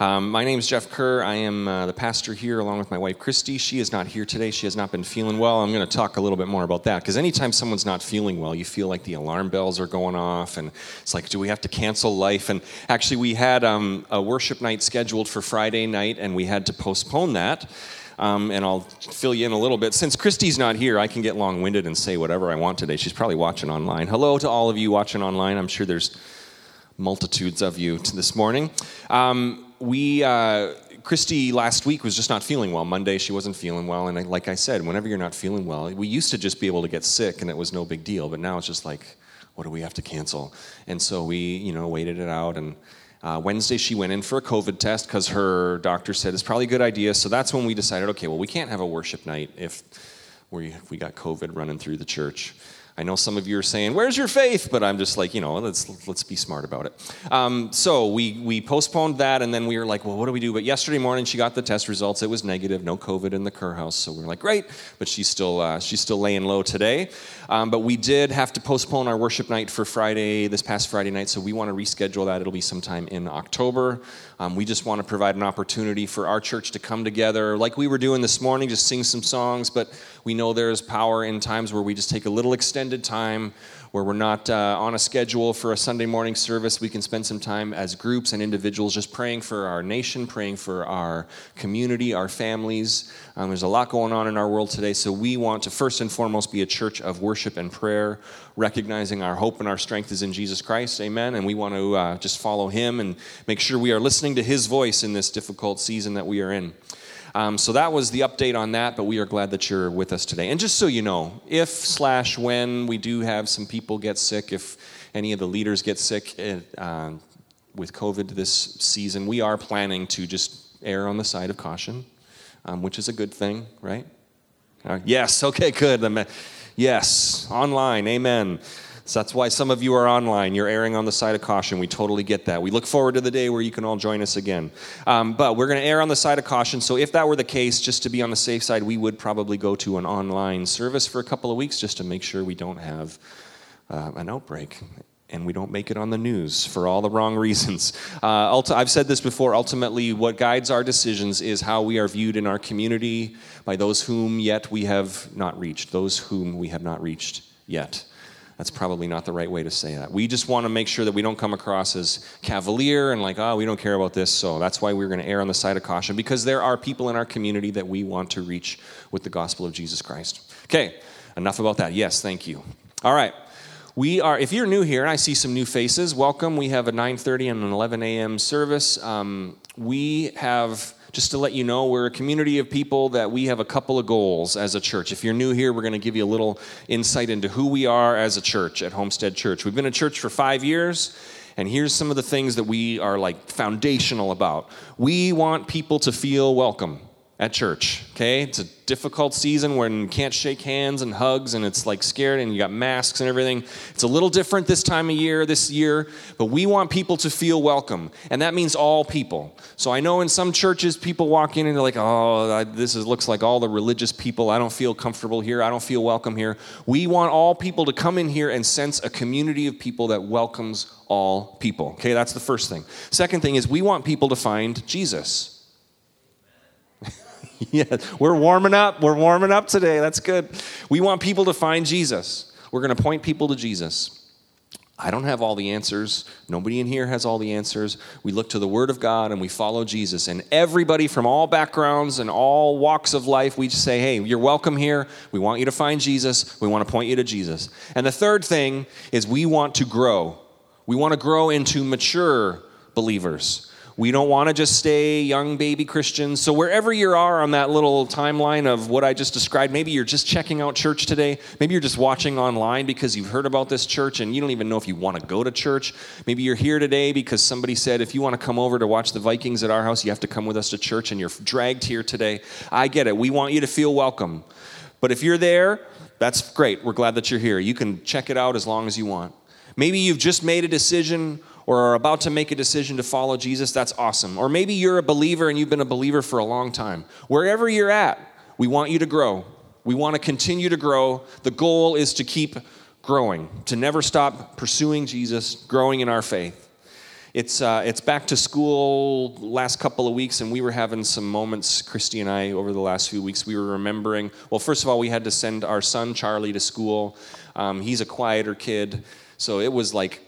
Um, my name is Jeff Kerr. I am uh, the pastor here along with my wife Christy. She is not here today. She has not been feeling well. I'm going to talk a little bit more about that because anytime someone's not feeling well, you feel like the alarm bells are going off and it's like, do we have to cancel life? And actually, we had um, a worship night scheduled for Friday night and we had to postpone that. Um, and I'll fill you in a little bit. Since Christy's not here, I can get long winded and say whatever I want today. She's probably watching online. Hello to all of you watching online. I'm sure there's multitudes of you this morning. Um, we uh, Christy last week was just not feeling well. Monday she wasn't feeling well, and I, like I said, whenever you're not feeling well, we used to just be able to get sick and it was no big deal. But now it's just like, what do we have to cancel? And so we, you know, waited it out. And uh, Wednesday she went in for a COVID test because her doctor said it's probably a good idea. So that's when we decided, okay, well we can't have a worship night if we if we got COVID running through the church. I know some of you are saying, "Where's your faith?" But I'm just like, you know, let's let's be smart about it. Um, so we we postponed that, and then we were like, "Well, what do we do?" But yesterday morning, she got the test results. It was negative, no COVID in the Kerr house. So we are like, "Great!" But she's still uh, she's still laying low today. Um, but we did have to postpone our worship night for Friday, this past Friday night. So we want to reschedule that. It'll be sometime in October. Um, we just want to provide an opportunity for our church to come together, like we were doing this morning, just sing some songs. But we know there's power in times where we just take a little extended time where we're not uh, on a schedule for a Sunday morning service. We can spend some time as groups and individuals just praying for our nation, praying for our community, our families. Um, there's a lot going on in our world today, so we want to first and foremost be a church of worship and prayer, recognizing our hope and our strength is in Jesus Christ. Amen. And we want to uh, just follow Him and make sure we are listening to His voice in this difficult season that we are in. Um, so that was the update on that, but we are glad that you're with us today. And just so you know, if slash when we do have some people get sick, if any of the leaders get sick uh, with COVID this season, we are planning to just err on the side of caution, um, which is a good thing, right? Uh, yes, okay, good. Yes, online, amen. So that's why some of you are online. You're erring on the side of caution. We totally get that. We look forward to the day where you can all join us again. Um, but we're going to err on the side of caution. So if that were the case, just to be on the safe side, we would probably go to an online service for a couple of weeks just to make sure we don't have uh, an outbreak and we don't make it on the news for all the wrong reasons. Uh, I've said this before ultimately, what guides our decisions is how we are viewed in our community by those whom yet we have not reached, those whom we have not reached yet. That's probably not the right way to say that. We just want to make sure that we don't come across as cavalier and like, oh, we don't care about this. So that's why we're going to err on the side of caution because there are people in our community that we want to reach with the gospel of Jesus Christ. Okay, enough about that. Yes, thank you. All right. We are, if you're new here, and I see some new faces, welcome. We have a 9:30 and an 11 a.m. service. Um, we have just to let you know, we're a community of people that we have a couple of goals as a church. If you're new here, we're going to give you a little insight into who we are as a church at Homestead Church. We've been a church for five years. And here's some of the things that we are like foundational about. We want people to feel welcome at church, okay? It's a difficult season when you can't shake hands and hugs and it's like scared and you got masks and everything. It's a little different this time of year, this year, but we want people to feel welcome. And that means all people. So I know in some churches people walk in and they're like, "Oh, this is, looks like all the religious people. I don't feel comfortable here. I don't feel welcome here." We want all people to come in here and sense a community of people that welcomes all people. Okay, that's the first thing. Second thing is we want people to find Jesus. yeah, we're warming up. We're warming up today. That's good. We want people to find Jesus. We're going to point people to Jesus. I don't have all the answers. Nobody in here has all the answers. We look to the Word of God and we follow Jesus. And everybody from all backgrounds and all walks of life, we just say, hey, you're welcome here. We want you to find Jesus. We want to point you to Jesus. And the third thing is we want to grow. We want to grow into mature believers. We don't want to just stay young baby Christians. So, wherever you are on that little timeline of what I just described, maybe you're just checking out church today. Maybe you're just watching online because you've heard about this church and you don't even know if you want to go to church. Maybe you're here today because somebody said, if you want to come over to watch the Vikings at our house, you have to come with us to church and you're dragged here today. I get it. We want you to feel welcome. But if you're there, that's great. We're glad that you're here. You can check it out as long as you want. Maybe you've just made a decision or are about to make a decision to follow Jesus, that's awesome. Or maybe you're a believer and you've been a believer for a long time. Wherever you're at, we want you to grow. We want to continue to grow. The goal is to keep growing, to never stop pursuing Jesus, growing in our faith. It's, uh, it's back to school last couple of weeks, and we were having some moments, Christy and I, over the last few weeks. We were remembering, well, first of all, we had to send our son, Charlie, to school. Um, he's a quieter kid, so it was like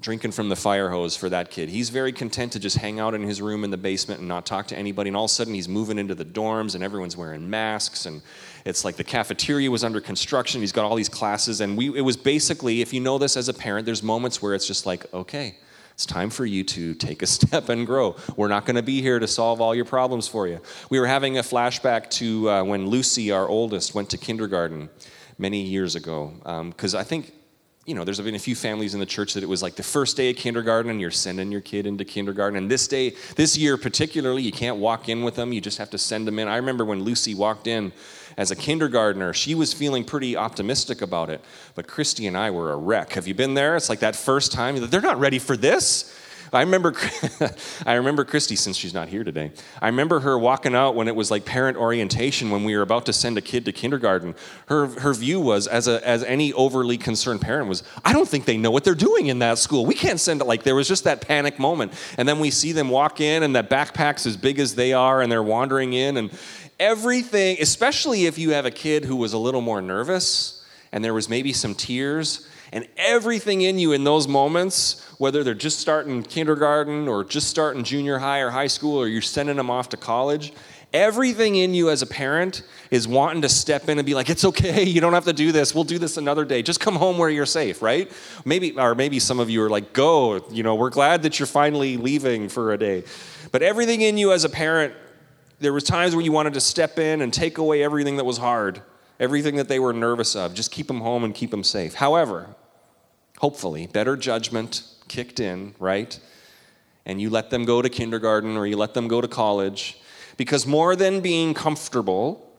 drinking from the fire hose for that kid. He's very content to just hang out in his room in the basement and not talk to anybody. And all of a sudden, he's moving into the dorms, and everyone's wearing masks. And it's like the cafeteria was under construction. He's got all these classes. And we, it was basically, if you know this as a parent, there's moments where it's just like, okay, it's time for you to take a step and grow. We're not going to be here to solve all your problems for you. We were having a flashback to uh, when Lucy, our oldest, went to kindergarten many years ago. Because um, I think you know, there's been a few families in the church that it was like the first day of kindergarten and you're sending your kid into kindergarten. And this day, this year particularly, you can't walk in with them, you just have to send them in. I remember when Lucy walked in as a kindergartner, she was feeling pretty optimistic about it. But Christy and I were a wreck. Have you been there? It's like that first time, they're not ready for this. I remember, I remember Christy, since she's not here today. I remember her walking out when it was like parent orientation when we were about to send a kid to kindergarten. Her, her view was, as, a, as any overly concerned parent, was, I don't think they know what they're doing in that school. We can't send it. Like, there was just that panic moment. And then we see them walk in, and that backpack's as big as they are, and they're wandering in, and everything, especially if you have a kid who was a little more nervous, and there was maybe some tears and everything in you in those moments, whether they're just starting kindergarten or just starting junior high or high school or you're sending them off to college, everything in you as a parent is wanting to step in and be like, it's okay, you don't have to do this. We'll do this another day. Just come home where you're safe, right? Maybe, or maybe some of you are like, go, you know, we're glad that you're finally leaving for a day. But everything in you as a parent, there was times where you wanted to step in and take away everything that was hard everything that they were nervous of. Just keep them home and keep them safe. However, hopefully, better judgment kicked in, right? And you let them go to kindergarten or you let them go to college. Because more than being comfortable,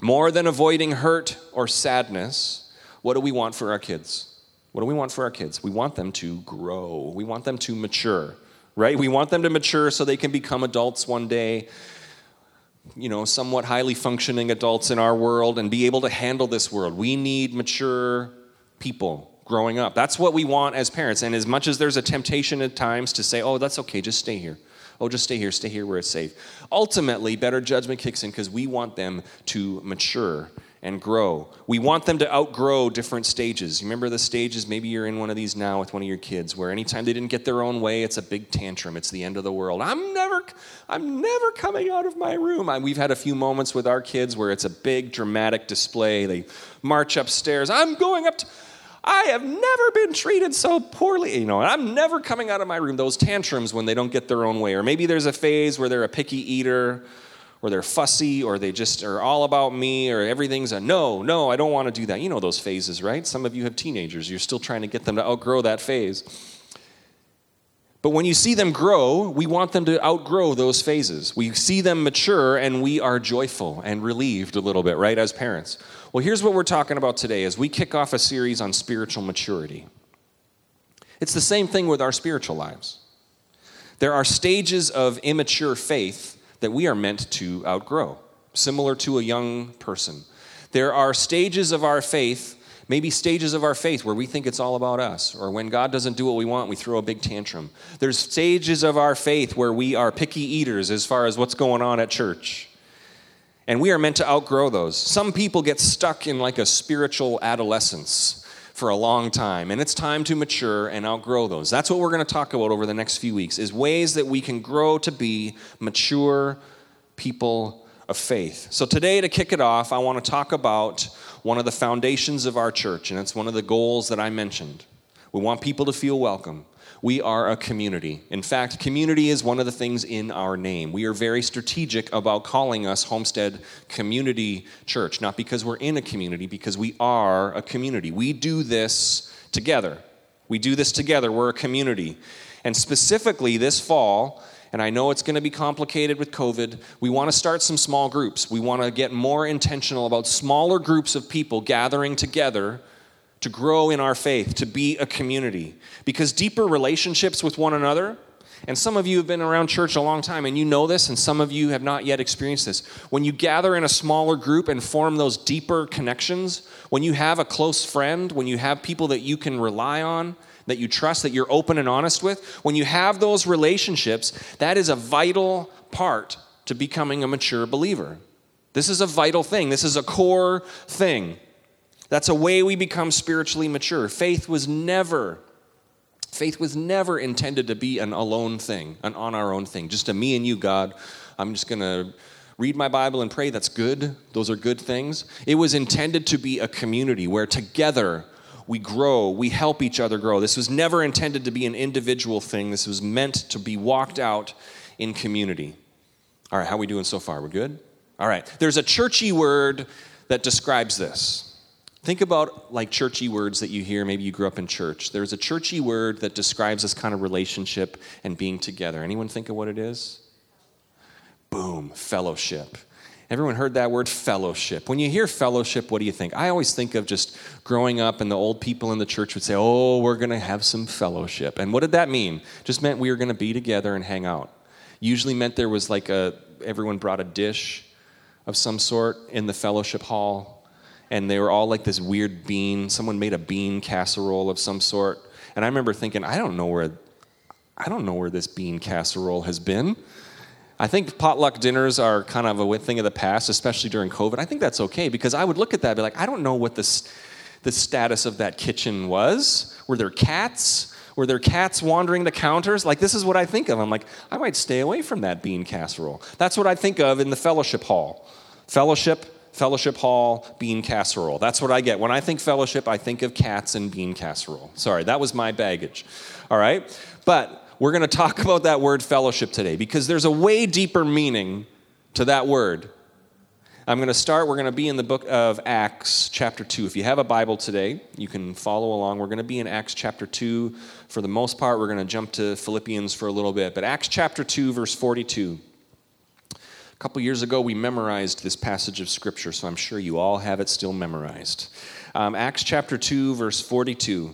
more than avoiding hurt or sadness, what do we want for our kids? What do we want for our kids? We want them to grow. We want them to mature, right? We want them to mature so they can become adults one day you know, somewhat highly functioning adults in our world and be able to handle this world. We need mature people growing up. That's what we want as parents. And as much as there's a temptation at times to say, oh, that's okay, just stay here. Oh, just stay here, stay here where it's safe. Ultimately, better judgment kicks in because we want them to mature and grow. We want them to outgrow different stages. You remember the stages? Maybe you're in one of these now with one of your kids where anytime they didn't get their own way, it's a big tantrum. It's the end of the world. I'm never I'm never coming out of my room. I, we've had a few moments with our kids where it's a big dramatic display. They march upstairs. I'm going up to I have never been treated so poorly. You know, and I'm never coming out of my room. Those tantrums when they don't get their own way. Or maybe there's a phase where they're a picky eater or they're fussy or they just are all about me or everything's a no, no, I don't want to do that. You know those phases, right? Some of you have teenagers. You're still trying to get them to outgrow that phase. But when you see them grow, we want them to outgrow those phases. We see them mature and we are joyful and relieved a little bit, right, as parents. Well, here's what we're talking about today as we kick off a series on spiritual maturity. It's the same thing with our spiritual lives. There are stages of immature faith that we are meant to outgrow, similar to a young person. There are stages of our faith, maybe stages of our faith where we think it's all about us, or when God doesn't do what we want, we throw a big tantrum. There's stages of our faith where we are picky eaters as far as what's going on at church. And we are meant to outgrow those. Some people get stuck in like a spiritual adolescence for a long time and it's time to mature and outgrow those. That's what we're going to talk about over the next few weeks is ways that we can grow to be mature people of faith. So today to kick it off i want to talk about one of the foundations of our church and it's one of the goals that i mentioned. We want people to feel welcome we are a community. In fact, community is one of the things in our name. We are very strategic about calling us Homestead Community Church, not because we're in a community, because we are a community. We do this together. We do this together. We're a community. And specifically this fall, and I know it's going to be complicated with COVID. We want to start some small groups. We want to get more intentional about smaller groups of people gathering together to grow in our faith, to be a community. Because deeper relationships with one another, and some of you have been around church a long time and you know this, and some of you have not yet experienced this. When you gather in a smaller group and form those deeper connections, when you have a close friend, when you have people that you can rely on, that you trust, that you're open and honest with, when you have those relationships, that is a vital part to becoming a mature believer. This is a vital thing, this is a core thing. That's a way we become spiritually mature. Faith was never faith was never intended to be an alone thing, an on our own thing, just a me and you God. I'm just going to read my Bible and pray. That's good. Those are good things. It was intended to be a community where together we grow, we help each other grow. This was never intended to be an individual thing. This was meant to be walked out in community. All right, how are we doing so far? We're good? All right. There's a churchy word that describes this. Think about like churchy words that you hear. Maybe you grew up in church. There's a churchy word that describes this kind of relationship and being together. Anyone think of what it is? Boom, fellowship. Everyone heard that word fellowship. When you hear fellowship, what do you think? I always think of just growing up and the old people in the church would say, Oh, we're going to have some fellowship. And what did that mean? Just meant we were going to be together and hang out. Usually meant there was like a, everyone brought a dish of some sort in the fellowship hall. And they were all like this weird bean. Someone made a bean casserole of some sort. And I remember thinking, I don't know where, I don't know where this bean casserole has been. I think potluck dinners are kind of a thing of the past, especially during COVID. I think that's okay because I would look at that and be like, I don't know what this, the status of that kitchen was. Were there cats? Were there cats wandering the counters? Like, this is what I think of. I'm like, I might stay away from that bean casserole. That's what I think of in the fellowship hall. Fellowship, fellowship hall, bean casserole. That's what I get. When I think fellowship, I think of cats and bean casserole. Sorry, that was my baggage. All right? But we're going to talk about that word fellowship today because there's a way deeper meaning to that word. I'm going to start, we're going to be in the book of Acts, chapter 2. If you have a Bible today, you can follow along. We're going to be in Acts chapter 2 for the most part. We're going to jump to Philippians for a little bit. But Acts chapter 2, verse 42. A couple years ago, we memorized this passage of Scripture, so I'm sure you all have it still memorized. Um, Acts chapter 2, verse 42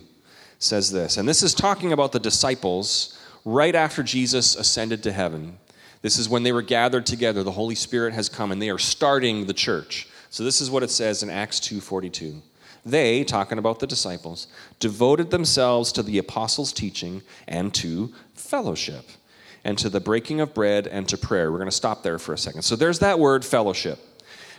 says this, and this is talking about the disciples right after Jesus ascended to heaven. This is when they were gathered together. The Holy Spirit has come and they are starting the church. So this is what it says in Acts 2:42. They, talking about the disciples, devoted themselves to the apostles' teaching and to fellowship and to the breaking of bread and to prayer. We're going to stop there for a second. So there's that word fellowship.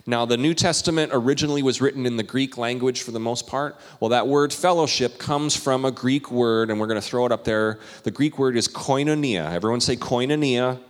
Now, the New Testament originally was written in the Greek language for the most part. Well, that word fellowship comes from a Greek word, and we're going to throw it up there. The Greek word is koinonia. Everyone say koinonia.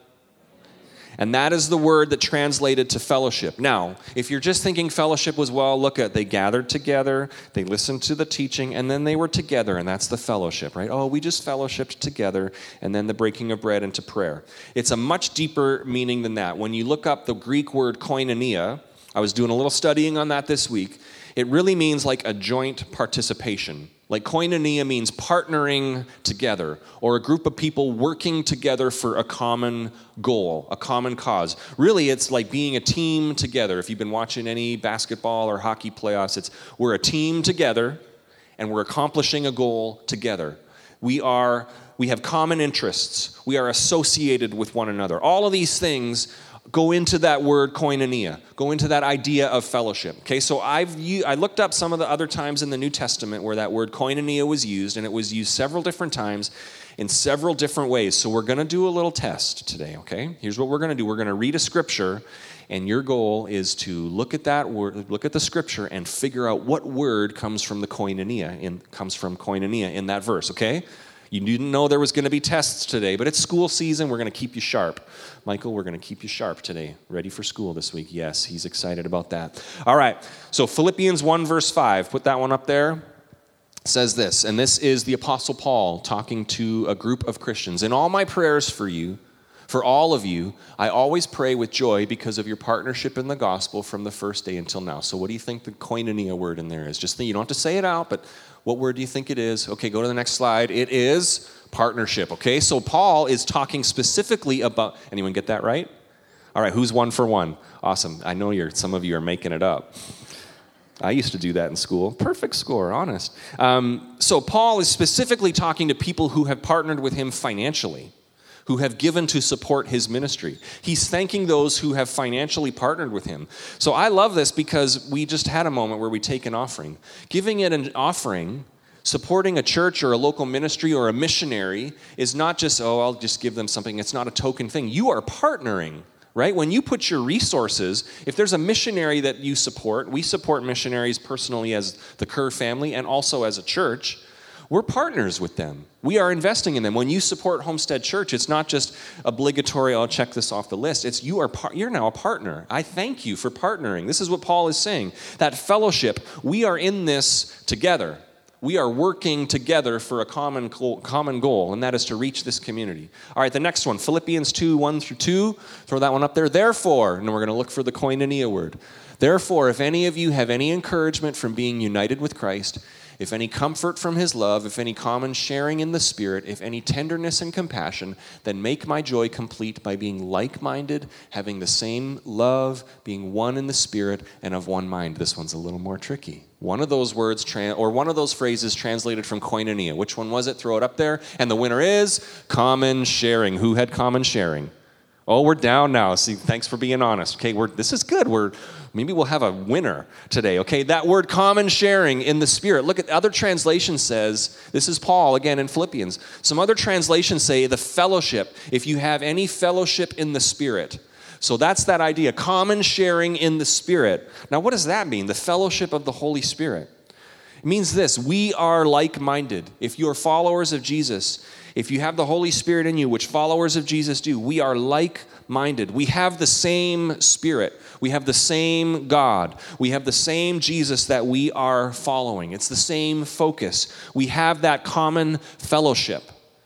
And that is the word that translated to fellowship. Now, if you're just thinking fellowship was, well, look at, they gathered together, they listened to the teaching, and then they were together, and that's the fellowship, right? Oh, we just fellowshipped together, and then the breaking of bread into prayer. It's a much deeper meaning than that. When you look up the Greek word koinonia, I was doing a little studying on that this week. It really means like a joint participation. Like koinonia means partnering together or a group of people working together for a common goal, a common cause. Really, it's like being a team together. If you've been watching any basketball or hockey playoffs, it's we're a team together and we're accomplishing a goal together. We are we have common interests. We are associated with one another. All of these things go into that word koinonia, go into that idea of fellowship. Okay, so I've I looked up some of the other times in the New Testament where that word koinonia was used, and it was used several different times in several different ways. So we're going to do a little test today. Okay, here's what we're going to do: we're going to read a scripture, and your goal is to look at that word, look at the scripture, and figure out what word comes from the koinonia in comes from koinonia in that verse. Okay. You didn't know there was going to be tests today, but it's school season. We're going to keep you sharp. Michael, we're going to keep you sharp today. Ready for school this week? Yes, he's excited about that. All right. So Philippians 1, verse 5, put that one up there. Says this, and this is the Apostle Paul talking to a group of Christians. In all my prayers for you, for all of you, I always pray with joy because of your partnership in the gospel from the first day until now. So, what do you think the koinonia word in there is? Just think, you don't have to say it out, but what word do you think it is? Okay, go to the next slide. It is partnership. Okay, so Paul is talking specifically about. Anyone get that right? All right, who's one for one? Awesome. I know you're. Some of you are making it up. I used to do that in school. Perfect score, honest. Um, so Paul is specifically talking to people who have partnered with him financially who have given to support his ministry. He's thanking those who have financially partnered with him. So I love this because we just had a moment where we take an offering. Giving it an offering Supporting a church or a local ministry or a missionary is not just, oh, I'll just give them something. It's not a token thing. You are partnering right? When you put your resources, if there's a missionary that you support, we support missionaries personally as the Kerr family and also as a church we're partners with them. We are investing in them. When you support Homestead Church, it's not just obligatory, I'll check this off the list. It's you are par- you're now a partner. I thank you for partnering. This is what Paul is saying. That fellowship, we are in this together. We are working together for a common common goal, and that is to reach this community. All right, the next one, Philippians 2 1 through 2. Throw that one up there. Therefore, and we're going to look for the koinonia word. Therefore, if any of you have any encouragement from being united with Christ, if any comfort from his love, if any common sharing in the Spirit, if any tenderness and compassion, then make my joy complete by being like minded, having the same love, being one in the Spirit, and of one mind. This one's a little more tricky. One of those words, or one of those phrases translated from koinonia. Which one was it? Throw it up there. And the winner is common sharing. Who had common sharing? Oh, we're down now. See, thanks for being honest. Okay, we're, this is good. We're maybe we'll have a winner today. Okay, that word common sharing in the spirit. Look at other translation says this is Paul again in Philippians. Some other translations say the fellowship. If you have any fellowship in the spirit. So that's that idea, common sharing in the spirit. Now, what does that mean? The fellowship of the Holy Spirit. It means this we are like minded. If you are followers of Jesus, if you have the Holy Spirit in you, which followers of Jesus do, we are like minded. We have the same Spirit. We have the same God. We have the same Jesus that we are following. It's the same focus. We have that common fellowship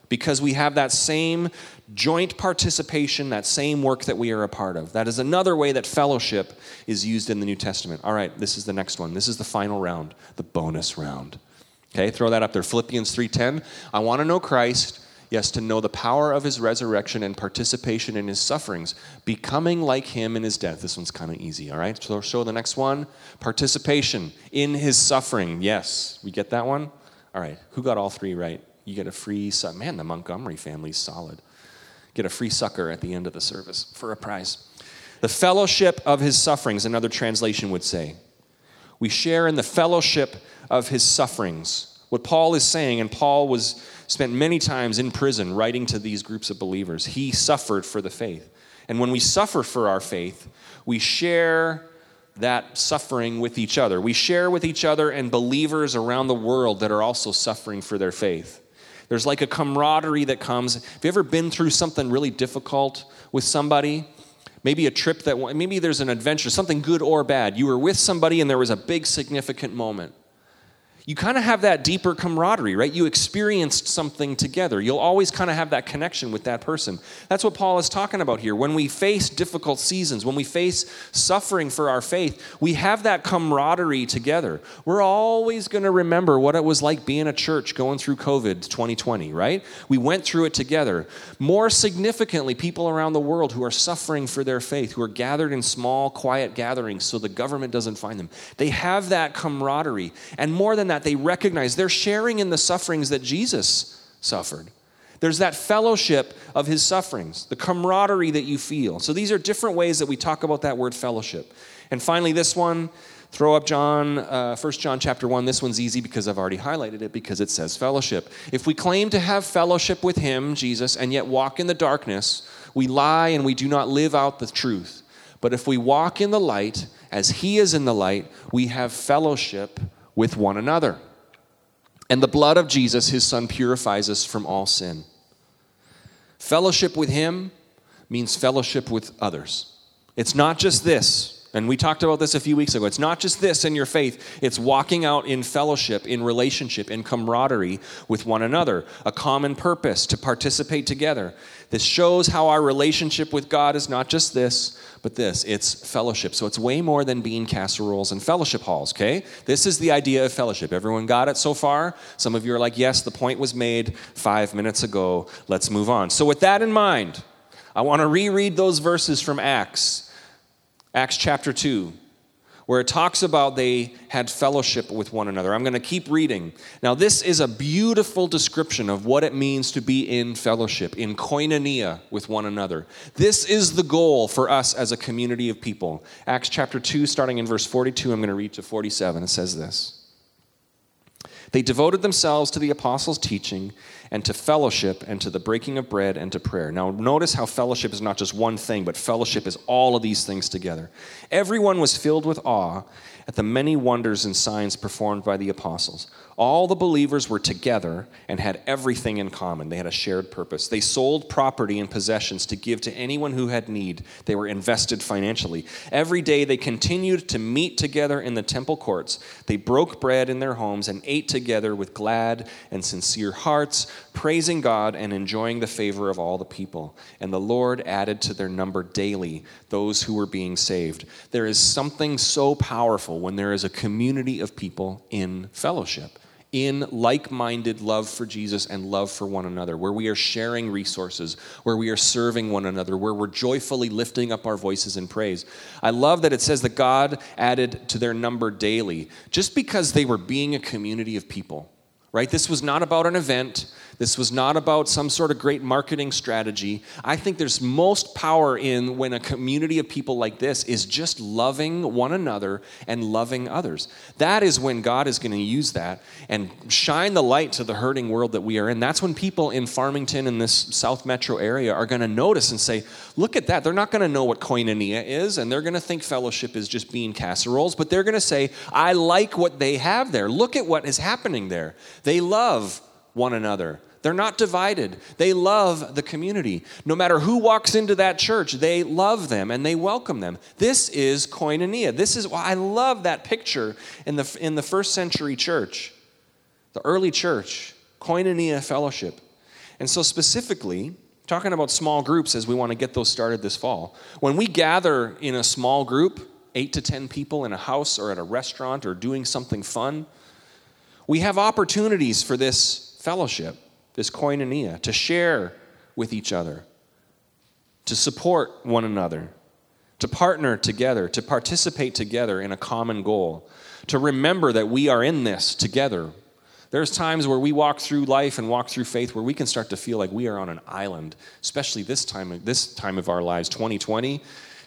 because we have that same joint participation, that same work that we are a part of. That is another way that fellowship is used in the New Testament. All right, this is the next one. This is the final round, the bonus round. Okay, throw that up there. Philippians 3:10. I want to know Christ, yes, to know the power of his resurrection and participation in his sufferings, becoming like him in his death. This one's kind of easy, all right? So show the next one. Participation in his suffering. Yes, we get that one? All right. Who got all three right? You get a free man, the Montgomery family's solid. Get a free sucker at the end of the service for a prize. The fellowship of his sufferings, another translation would say. We share in the fellowship of his sufferings. What Paul is saying, and Paul was spent many times in prison writing to these groups of believers. He suffered for the faith. And when we suffer for our faith, we share that suffering with each other. We share with each other and believers around the world that are also suffering for their faith. There's like a camaraderie that comes. Have you ever been through something really difficult with somebody? maybe a trip that maybe there's an adventure, something good or bad. You were with somebody and there was a big significant moment you kind of have that deeper camaraderie, right? You experienced something together. You'll always kind of have that connection with that person. That's what Paul is talking about here. When we face difficult seasons, when we face suffering for our faith, we have that camaraderie together. We're always going to remember what it was like being a church going through COVID 2020, right? We went through it together. More significantly, people around the world who are suffering for their faith, who are gathered in small, quiet gatherings so the government doesn't find them, they have that camaraderie. And more than that, that, they recognize they're sharing in the sufferings that Jesus suffered. There's that fellowship of his sufferings, the camaraderie that you feel. So these are different ways that we talk about that word fellowship. And finally, this one, throw up John, uh, 1 John chapter 1. This one's easy because I've already highlighted it because it says fellowship. If we claim to have fellowship with him, Jesus, and yet walk in the darkness, we lie and we do not live out the truth. But if we walk in the light, as he is in the light, we have fellowship with one another. And the blood of Jesus, his son, purifies us from all sin. Fellowship with him means fellowship with others. It's not just this, and we talked about this a few weeks ago. It's not just this in your faith, it's walking out in fellowship, in relationship, in camaraderie with one another, a common purpose to participate together. This shows how our relationship with God is not just this, but this it's fellowship. So it's way more than bean casseroles and fellowship halls, okay? This is the idea of fellowship. Everyone got it so far? Some of you are like, yes, the point was made five minutes ago. Let's move on. So, with that in mind, I want to reread those verses from Acts Acts chapter 2, where it talks about they had fellowship with one another. I'm going to keep reading. Now, this is a beautiful description of what it means to be in fellowship, in koinonia with one another. This is the goal for us as a community of people. Acts chapter 2, starting in verse 42, I'm going to read to 47. It says this. They devoted themselves to the apostles' teaching and to fellowship and to the breaking of bread and to prayer. Now, notice how fellowship is not just one thing, but fellowship is all of these things together. Everyone was filled with awe at the many wonders and signs performed by the apostles. All the believers were together and had everything in common. They had a shared purpose. They sold property and possessions to give to anyone who had need. They were invested financially. Every day they continued to meet together in the temple courts. They broke bread in their homes and ate together with glad and sincere hearts, praising God and enjoying the favor of all the people. And the Lord added to their number daily those who were being saved. There is something so powerful when there is a community of people in fellowship in like minded love for Jesus and love for one another, where we are sharing resources, where we are serving one another, where we're joyfully lifting up our voices in praise. I love that it says that God added to their number daily, just because they were being a community of people, right? This was not about an event. This was not about some sort of great marketing strategy. I think there's most power in when a community of people like this is just loving one another and loving others. That is when God is going to use that and shine the light to the hurting world that we are in. That's when people in Farmington in this South Metro area are going to notice and say, look at that. They're not going to know what koinonia is, and they're going to think fellowship is just bean casseroles, but they're going to say, I like what they have there. Look at what is happening there. They love one another. They're not divided. They love the community. No matter who walks into that church, they love them and they welcome them. This is koinonia. This is why I love that picture in the, in the first century church, the early church, koinonia fellowship. And so, specifically, talking about small groups as we want to get those started this fall, when we gather in a small group, eight to 10 people in a house or at a restaurant or doing something fun, we have opportunities for this fellowship, this koinonia, to share with each other, to support one another, to partner together, to participate together in a common goal, to remember that we are in this together. There's times where we walk through life and walk through faith where we can start to feel like we are on an island, especially this time, this time of our lives, 2020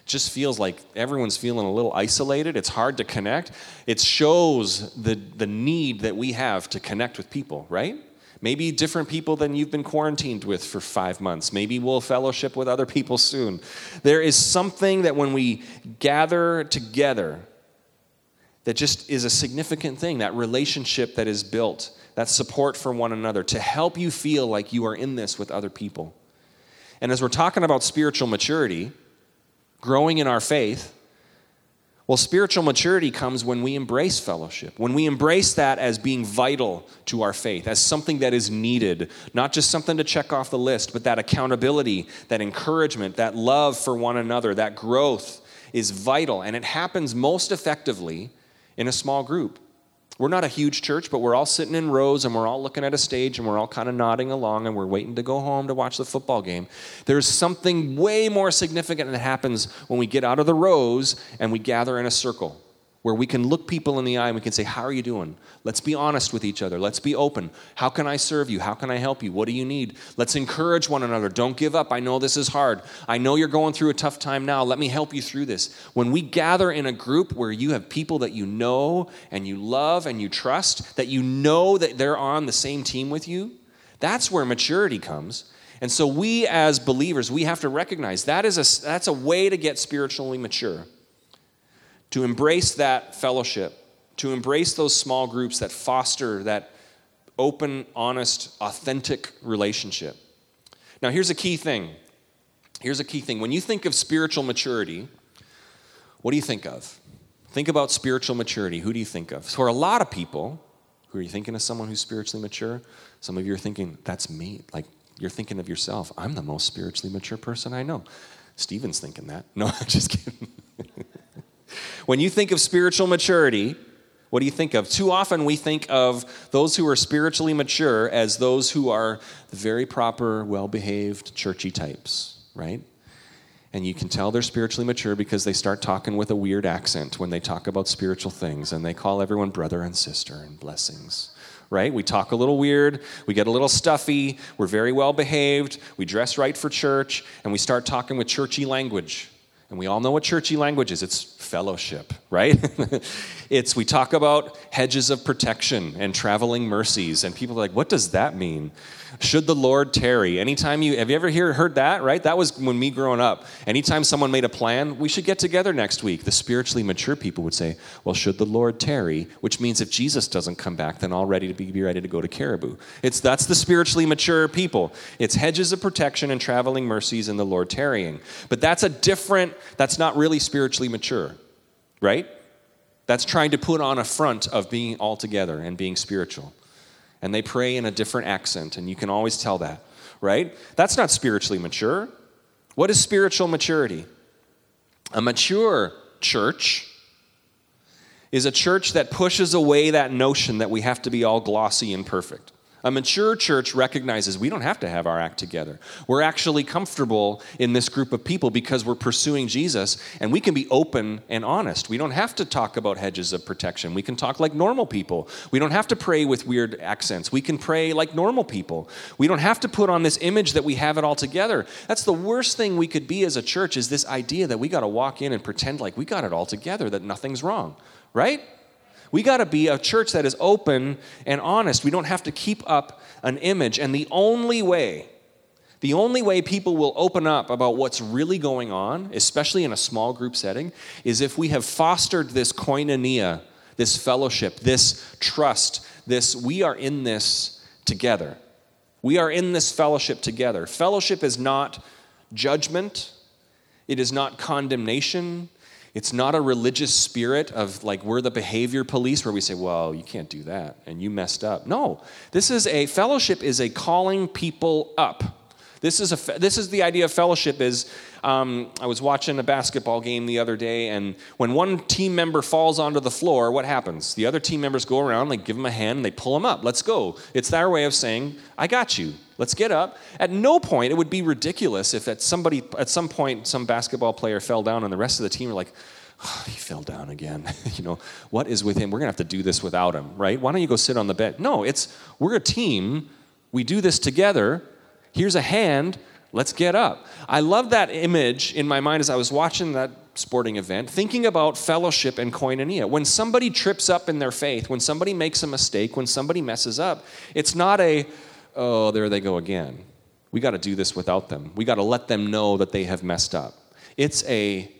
just feels like everyone's feeling a little isolated. It's hard to connect. It shows the, the need that we have to connect with people, right? Maybe different people than you've been quarantined with for five months. Maybe we'll fellowship with other people soon. There is something that when we gather together, that just is a significant thing that relationship that is built, that support for one another to help you feel like you are in this with other people. And as we're talking about spiritual maturity, growing in our faith, well, spiritual maturity comes when we embrace fellowship, when we embrace that as being vital to our faith, as something that is needed, not just something to check off the list, but that accountability, that encouragement, that love for one another, that growth is vital. And it happens most effectively in a small group. We're not a huge church, but we're all sitting in rows and we're all looking at a stage and we're all kind of nodding along and we're waiting to go home to watch the football game. There's something way more significant that happens when we get out of the rows and we gather in a circle where we can look people in the eye and we can say, How are you doing? Let's be honest with each other. Let's be open. How can I serve you? How can I help you? What do you need? Let's encourage one another. Don't give up. I know this is hard. I know you're going through a tough time now. Let me help you through this. When we gather in a group where you have people that you know and you love and you trust, that you know that they're on the same team with you, that's where maturity comes. And so we as believers, we have to recognize that is a, that's a way to get spiritually mature to embrace that fellowship, to embrace those small groups that foster that open, honest, authentic relationship. Now, here's a key thing. Here's a key thing. When you think of spiritual maturity, what do you think of? Think about spiritual maturity. Who do you think of? For a lot of people, who are you thinking of someone who's spiritually mature? Some of you are thinking, that's me. Like, you're thinking of yourself. I'm the most spiritually mature person I know. Steven's thinking that. No, I'm just kidding. When you think of spiritual maturity, what do you think of? Too often we think of those who are spiritually mature as those who are the very proper, well behaved, churchy types, right? And you can tell they're spiritually mature because they start talking with a weird accent when they talk about spiritual things and they call everyone brother and sister and blessings, right? We talk a little weird, we get a little stuffy, we're very well behaved, we dress right for church, and we start talking with churchy language. And we all know what churchy language is it's fellowship, right? it's we talk about hedges of protection and traveling mercies, and people are like, what does that mean? Should the Lord tarry? Anytime you have you ever hear, heard that, right? That was when me growing up. Anytime someone made a plan, we should get together next week. The spiritually mature people would say, Well, should the Lord tarry? Which means if Jesus doesn't come back, then all ready to be, be ready to go to Caribou. It's that's the spiritually mature people. It's hedges of protection and traveling mercies and the Lord tarrying. But that's a different, that's not really spiritually mature, right? That's trying to put on a front of being all together and being spiritual and they pray in a different accent, and you can always tell that, right? That's not spiritually mature. What is spiritual maturity? A mature church is a church that pushes away that notion that we have to be all glossy and perfect. A mature church recognizes we don't have to have our act together. We're actually comfortable in this group of people because we're pursuing Jesus and we can be open and honest. We don't have to talk about hedges of protection. We can talk like normal people. We don't have to pray with weird accents. We can pray like normal people. We don't have to put on this image that we have it all together. That's the worst thing we could be as a church is this idea that we got to walk in and pretend like we got it all together, that nothing's wrong, right? We got to be a church that is open and honest. We don't have to keep up an image. And the only way, the only way people will open up about what's really going on, especially in a small group setting, is if we have fostered this koinonia, this fellowship, this trust, this we are in this together. We are in this fellowship together. Fellowship is not judgment, it is not condemnation, it's not a religious spirit of like we're the behavior police where we say, well, you can't do that and you messed up. No, this is a fellowship is a calling people up. This is, a, this is the idea of fellowship is um, i was watching a basketball game the other day and when one team member falls onto the floor what happens? The other team members go around they give them a hand and they pull them up. Let's go. It's their way of saying i got you. Let's get up. At no point it would be ridiculous if at somebody at some point some basketball player fell down and the rest of the team are like oh, he fell down again. You know what is with him? We're going to have to do this without him right? Why don't you go sit on the bed? No it's we're a team. We do this together Here's a hand, let's get up. I love that image in my mind as I was watching that sporting event, thinking about fellowship and koinonia. When somebody trips up in their faith, when somebody makes a mistake, when somebody messes up, it's not a, oh, there they go again. We got to do this without them. We got to let them know that they have messed up. It's a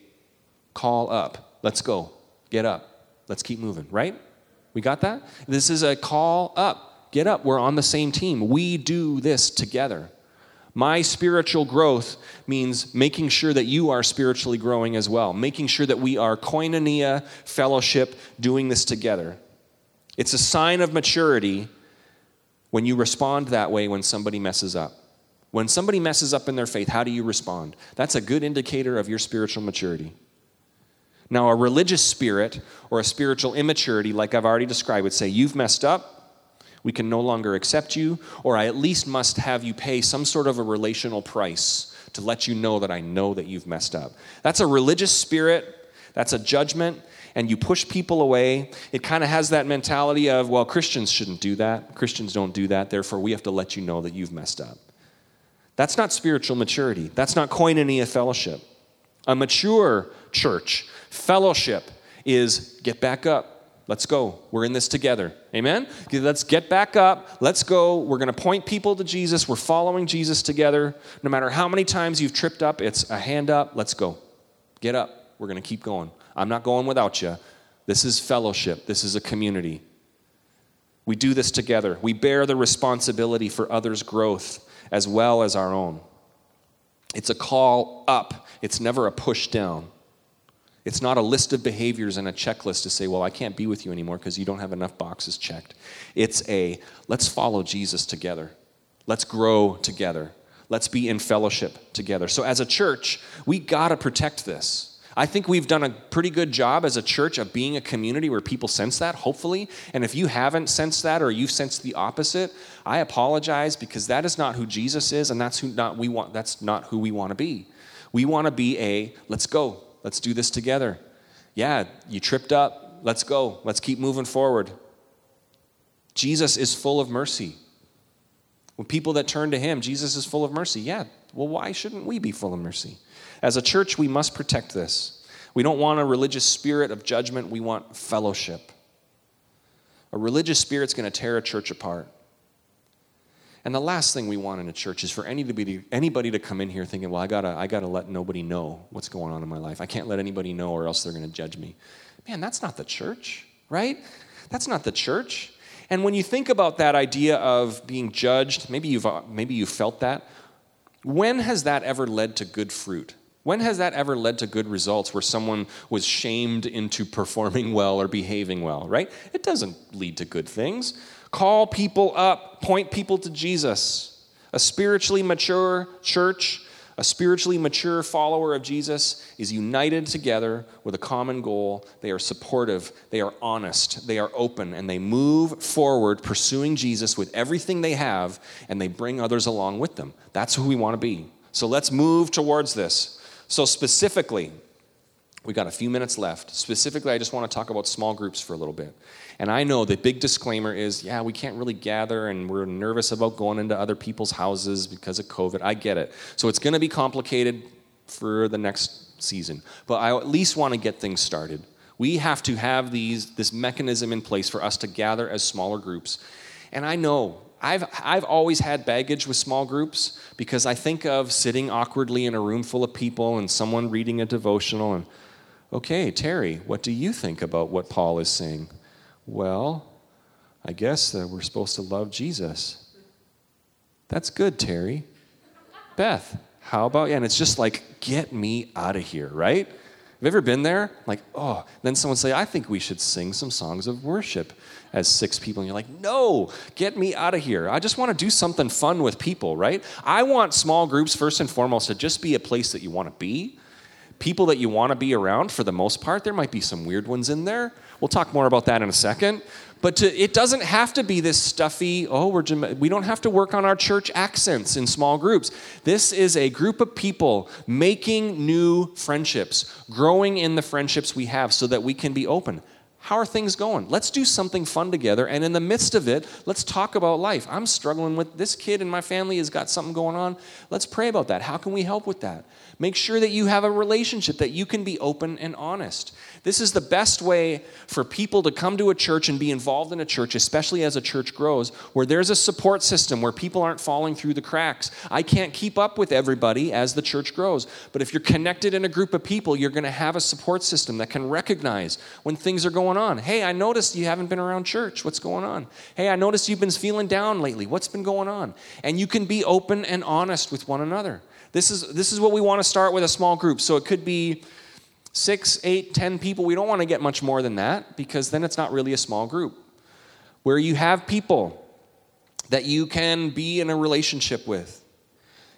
call up. Let's go. Get up. Let's keep moving, right? We got that? This is a call up. Get up. We're on the same team. We do this together. My spiritual growth means making sure that you are spiritually growing as well, making sure that we are koinonia, fellowship, doing this together. It's a sign of maturity when you respond that way when somebody messes up. When somebody messes up in their faith, how do you respond? That's a good indicator of your spiritual maturity. Now, a religious spirit or a spiritual immaturity, like I've already described, would say, You've messed up, we can no longer accept you, or I at least must have you pay some sort of a relational price to let you know that I know that you've messed up. That's a religious spirit, that's a judgment, and you push people away. It kind of has that mentality of, well, Christians shouldn't do that. Christians don't do that, therefore we have to let you know that you've messed up. That's not spiritual maturity. That's not koinonia fellowship. A mature church, fellowship, is get back up, Let's go. We're in this together. Amen? Let's get back up. Let's go. We're going to point people to Jesus. We're following Jesus together. No matter how many times you've tripped up, it's a hand up. Let's go. Get up. We're going to keep going. I'm not going without you. This is fellowship, this is a community. We do this together. We bear the responsibility for others' growth as well as our own. It's a call up, it's never a push down. It's not a list of behaviors and a checklist to say, well, I can't be with you anymore because you don't have enough boxes checked. It's a let's follow Jesus together. Let's grow together. Let's be in fellowship together. So, as a church, we got to protect this. I think we've done a pretty good job as a church of being a community where people sense that, hopefully. And if you haven't sensed that or you've sensed the opposite, I apologize because that is not who Jesus is, and that's who not we want. That's not who we want to be. We want to be a let's go, Let's do this together. Yeah, you tripped up. Let's go. Let's keep moving forward. Jesus is full of mercy. When people that turn to him, Jesus is full of mercy. Yeah, well, why shouldn't we be full of mercy? As a church, we must protect this. We don't want a religious spirit of judgment, we want fellowship. A religious spirit's going to tear a church apart. And the last thing we want in a church is for anybody, anybody to come in here thinking, well, I gotta, I gotta let nobody know what's going on in my life. I can't let anybody know or else they're gonna judge me. Man, that's not the church, right? That's not the church. And when you think about that idea of being judged, maybe you've, uh, maybe you felt that. When has that ever led to good fruit? When has that ever led to good results where someone was shamed into performing well or behaving well, right? It doesn't lead to good things. Call people up, point people to Jesus. A spiritually mature church, a spiritually mature follower of Jesus is united together with a common goal. They are supportive, they are honest, they are open, and they move forward pursuing Jesus with everything they have, and they bring others along with them. That's who we want to be. So let's move towards this. So, specifically, we got a few minutes left. Specifically, I just want to talk about small groups for a little bit. And I know the big disclaimer is yeah, we can't really gather and we're nervous about going into other people's houses because of COVID. I get it. So it's going to be complicated for the next season. But I at least want to get things started. We have to have these, this mechanism in place for us to gather as smaller groups. And I know I've, I've always had baggage with small groups because I think of sitting awkwardly in a room full of people and someone reading a devotional and, okay, Terry, what do you think about what Paul is saying? Well, I guess that we're supposed to love Jesus. That's good, Terry. Beth, how about you? And it's just like, get me out of here, right? Have you ever been there? Like, oh, then someone say, I think we should sing some songs of worship as six people, and you're like, no, get me out of here. I just want to do something fun with people, right? I want small groups, first and foremost, to just be a place that you want to be, people that you want to be around for the most part. There might be some weird ones in there. We'll talk more about that in a second. But to, it doesn't have to be this stuffy, oh, we're, we don't have to work on our church accents in small groups. This is a group of people making new friendships, growing in the friendships we have so that we can be open. How are things going? Let's do something fun together. And in the midst of it, let's talk about life. I'm struggling with this kid in my family has got something going on. Let's pray about that. How can we help with that? Make sure that you have a relationship, that you can be open and honest. This is the best way for people to come to a church and be involved in a church, especially as a church grows, where there's a support system, where people aren't falling through the cracks. I can't keep up with everybody as the church grows, but if you're connected in a group of people, you're going to have a support system that can recognize when things are going on. Hey, I noticed you haven't been around church. What's going on? Hey, I noticed you've been feeling down lately. What's been going on? And you can be open and honest with one another. This is, this is what we want to start with a small group. So it could be six, eight, ten people. We don't want to get much more than that because then it's not really a small group. Where you have people that you can be in a relationship with.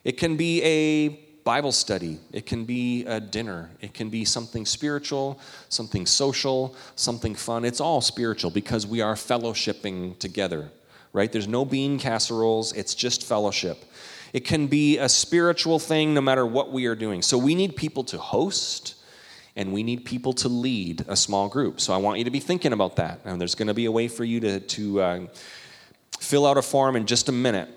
It can be a Bible study, it can be a dinner, it can be something spiritual, something social, something fun. It's all spiritual because we are fellowshipping together, right? There's no bean casseroles, it's just fellowship. It can be a spiritual thing no matter what we are doing. So we need people to host and we need people to lead a small group. So I want you to be thinking about that. And there's going to be a way for you to, to uh, fill out a form in just a minute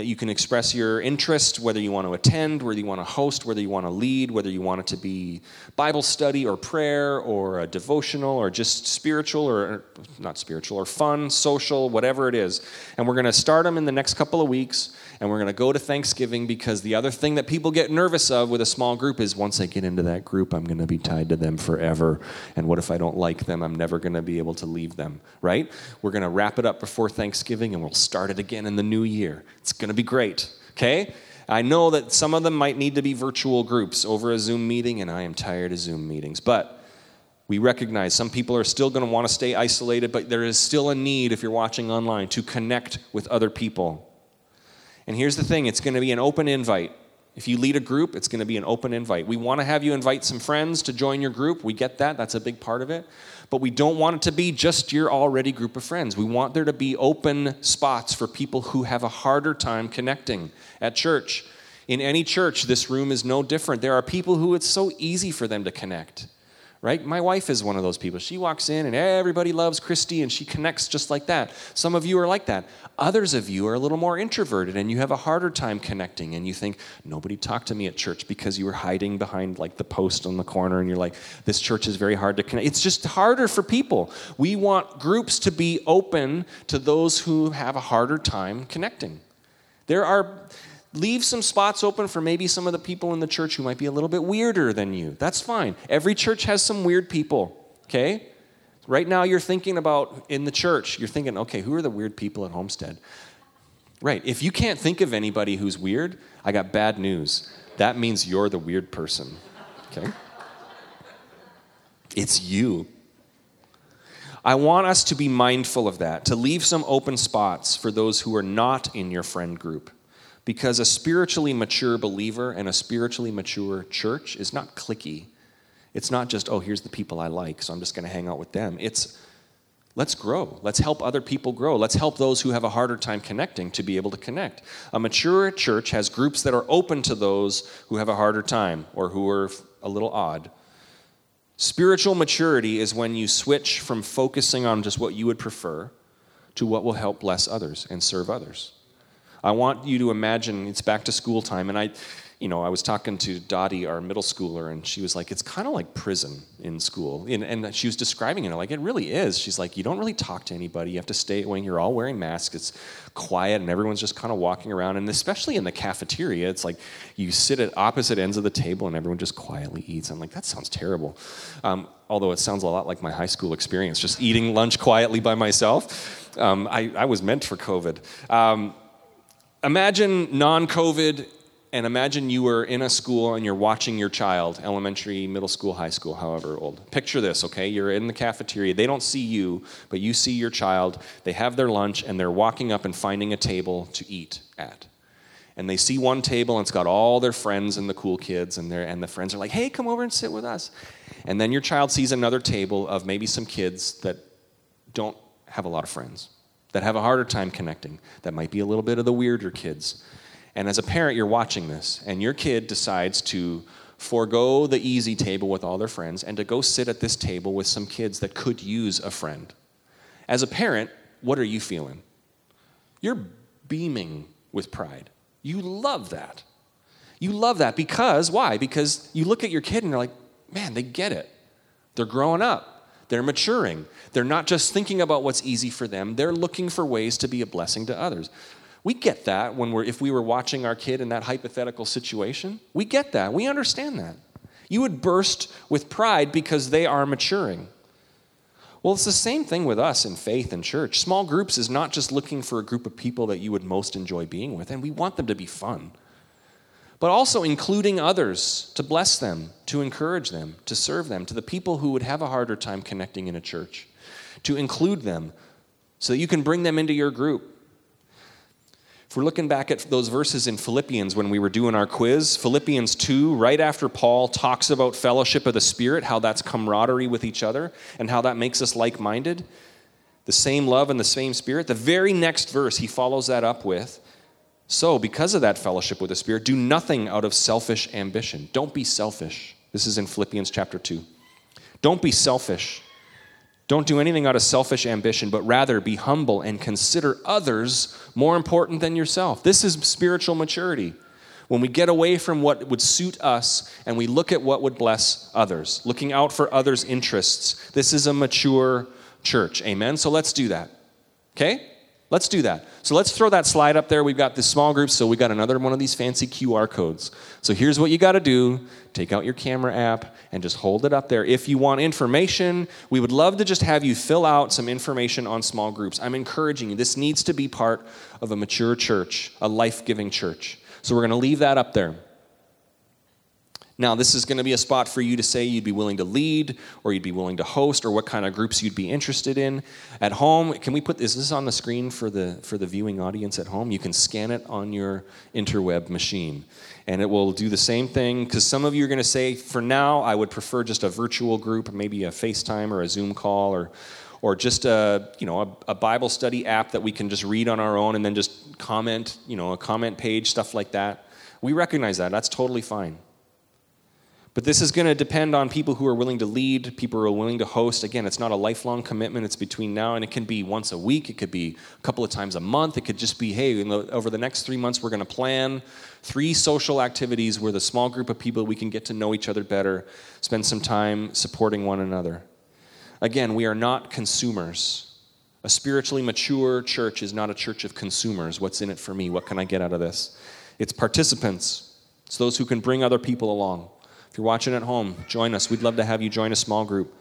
that you can express your interest, whether you want to attend, whether you want to host, whether you want to lead, whether you want it to be Bible study or prayer or a devotional or just spiritual or not spiritual or fun, social, whatever it is. And we're going to start them in the next couple of weeks and we're going to go to Thanksgiving because the other thing that people get nervous of with a small group is once I get into that group, I'm going to be tied to them forever. And what if I don't like them? I'm never going to be able to leave them, right? We're going to wrap it up before Thanksgiving and we'll start it again in the new year. It's going to be great, okay? I know that some of them might need to be virtual groups over a Zoom meeting, and I am tired of Zoom meetings. But we recognize some people are still going to want to stay isolated, but there is still a need, if you're watching online, to connect with other people. And here's the thing it's going to be an open invite. If you lead a group, it's going to be an open invite. We want to have you invite some friends to join your group. We get that, that's a big part of it. But we don't want it to be just your already group of friends. We want there to be open spots for people who have a harder time connecting at church. In any church, this room is no different. There are people who it's so easy for them to connect right? My wife is one of those people. She walks in and everybody loves Christy and she connects just like that. Some of you are like that. Others of you are a little more introverted and you have a harder time connecting and you think, nobody talked to me at church because you were hiding behind like the post on the corner and you're like, this church is very hard to connect. It's just harder for people. We want groups to be open to those who have a harder time connecting. There are leave some spots open for maybe some of the people in the church who might be a little bit weirder than you. That's fine. Every church has some weird people, okay? Right now, you're thinking about in the church, you're thinking, okay, who are the weird people at Homestead? Right. If you can't think of anybody who's weird, I got bad news. That means you're the weird person, okay? It's you. I want us to be mindful of that, to leave some open spots for those who are not in your friend group. Because a spiritually mature believer and a spiritually mature church is not clicky. It's not just, oh, here's the people I like, so I'm just going to hang out with them. It's, let's grow. Let's help other people grow. Let's help those who have a harder time connecting to be able to connect. A mature church has groups that are open to those who have a harder time or who are a little odd. Spiritual maturity is when you switch from focusing on just what you would prefer to what will help bless others and serve others. I want you to imagine it's back to school time, and I, you know, I was talking to Dottie, our middle schooler, and she was like, "It's kind of like prison in school," and, and, she was describing it like it really is. She's like, "You don't really talk to anybody. You have to stay when you're all wearing masks. It's quiet, and everyone's just kind of walking around. And especially in the cafeteria, it's like you sit at opposite ends of the table, and everyone just quietly eats. I'm like, that sounds terrible. Um, although it sounds a lot like my high school experience, just eating lunch quietly by myself. Um, I, I, was meant for COVID. Um, imagine non COVID, and imagine you were in a school and you're watching your child, elementary, middle school, high school, however old. Picture this, okay? You're in the cafeteria. They don't see you, but you see your child. They have their lunch and they're walking up and finding a table to eat at. And they see one table and it's got all their friends and the cool kids, and, and the friends are like, hey, come over and sit with us. And then your child sees another table of maybe some kids that don't have a lot of friends that have a harder time connecting, that might be a little bit of the weirder kids. And as a parent, you're watching this, and your kid decides to forego the easy table with all their friends and to go sit at this table with some kids that could use a friend. As a parent, what are you feeling? You're beaming with pride. You love that. You love that because, why? Because you look at your kid and you're like, man, they get it. They're growing up. They're maturing. They're not just thinking about what's easy for them, they're looking for ways to be a blessing to others. We get that when we're, if we were watching our kid in that hypothetical situation. We get that. We understand that. You would burst with pride because they are maturing. Well, it's the same thing with us in faith and church. Small groups is not just looking for a group of people that you would most enjoy being with, and we want them to be fun but also including others to bless them, to encourage them, to serve them, to the people who would have a harder time connecting in a church, to include them so that you can bring them into your group. If we're looking back at those verses in Philippians when we were doing our quiz, Philippians 2, right after Paul talks about fellowship of the Spirit, how that's camaraderie with each other, and how that makes us like minded, the same love and the same Spirit, the very next verse he follows that up with so, because of that fellowship with the Spirit, do nothing out of selfish ambition. Don't be selfish. This is in Philippians chapter 2. Don't be selfish. Don't do anything out of selfish ambition, but rather be humble and consider others more important than yourself. This is spiritual maturity. When we get away from what would suit us and we look at what would bless others, looking out for others' interests. This is a mature church. Amen? So let's do that. Okay? Let's do that. So let's throw that slide up there. We've got this small group, so we got another one of these fancy QR codes. So here's what you got to do take out your camera app and just hold it up there. If you want information, we would love to just have you fill out some information on small groups. I'm encouraging you. This needs to be part of a mature church, a life giving church. So we're going to leave that up there. Now, this is going to be a spot for you to say you'd be willing to lead or you'd be willing to host or what kind of groups you'd be interested in. At home, can we put is this on the screen for the for the viewing audience at home? You can scan it on your interweb machine. And it will do the same thing cuz some of you are going to say for now I would prefer just a virtual group, maybe a FaceTime or a Zoom call or or just a you know a, a, Bible study app that we can just read on our own and then just comment, you know, a comment page, stuff like that. We recognize that. That's totally fine. But this is going to depend on people who are willing to lead, people who are willing to host. Again, it's not a lifelong commitment. It's between now and it can be once a week. It could be a couple of times a month. It could just be, hey, the, over the next three months, we're going to plan three social activities where the small group of people we can get to know each other better, spend some time supporting one another. Again, we are not consumers. A spiritually mature church is not a church of consumers. What's in it for me? What can I get out of this? It's participants. It's those who can bring other people along. You're watching at home, join us. We'd love to have you join a small group.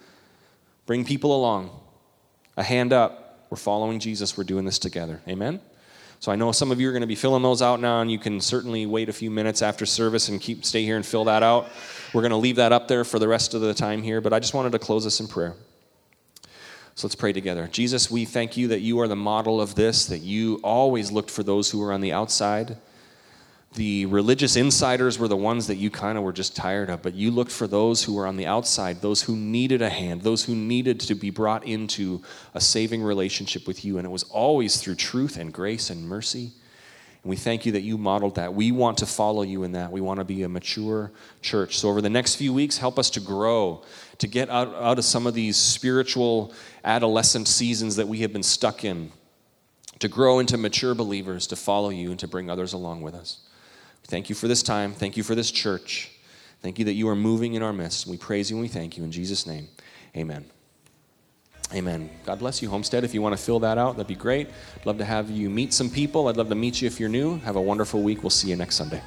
Bring people along. A hand up. We're following Jesus. We're doing this together. Amen? So I know some of you are going to be filling those out now, and you can certainly wait a few minutes after service and keep stay here and fill that out. We're going to leave that up there for the rest of the time here, but I just wanted to close us in prayer. So let's pray together. Jesus, we thank you that you are the model of this, that you always looked for those who were on the outside the religious insiders were the ones that you kind of were just tired of, but you looked for those who were on the outside, those who needed a hand, those who needed to be brought into a saving relationship with you. And it was always through truth and grace and mercy. And we thank you that you modeled that. We want to follow you in that. We want to be a mature church. So, over the next few weeks, help us to grow, to get out, out of some of these spiritual adolescent seasons that we have been stuck in, to grow into mature believers, to follow you, and to bring others along with us. Thank you for this time. Thank you for this church. Thank you that you are moving in our midst. We praise you and we thank you. In Jesus' name, amen. Amen. God bless you, Homestead. If you want to fill that out, that'd be great. I'd love to have you meet some people. I'd love to meet you if you're new. Have a wonderful week. We'll see you next Sunday.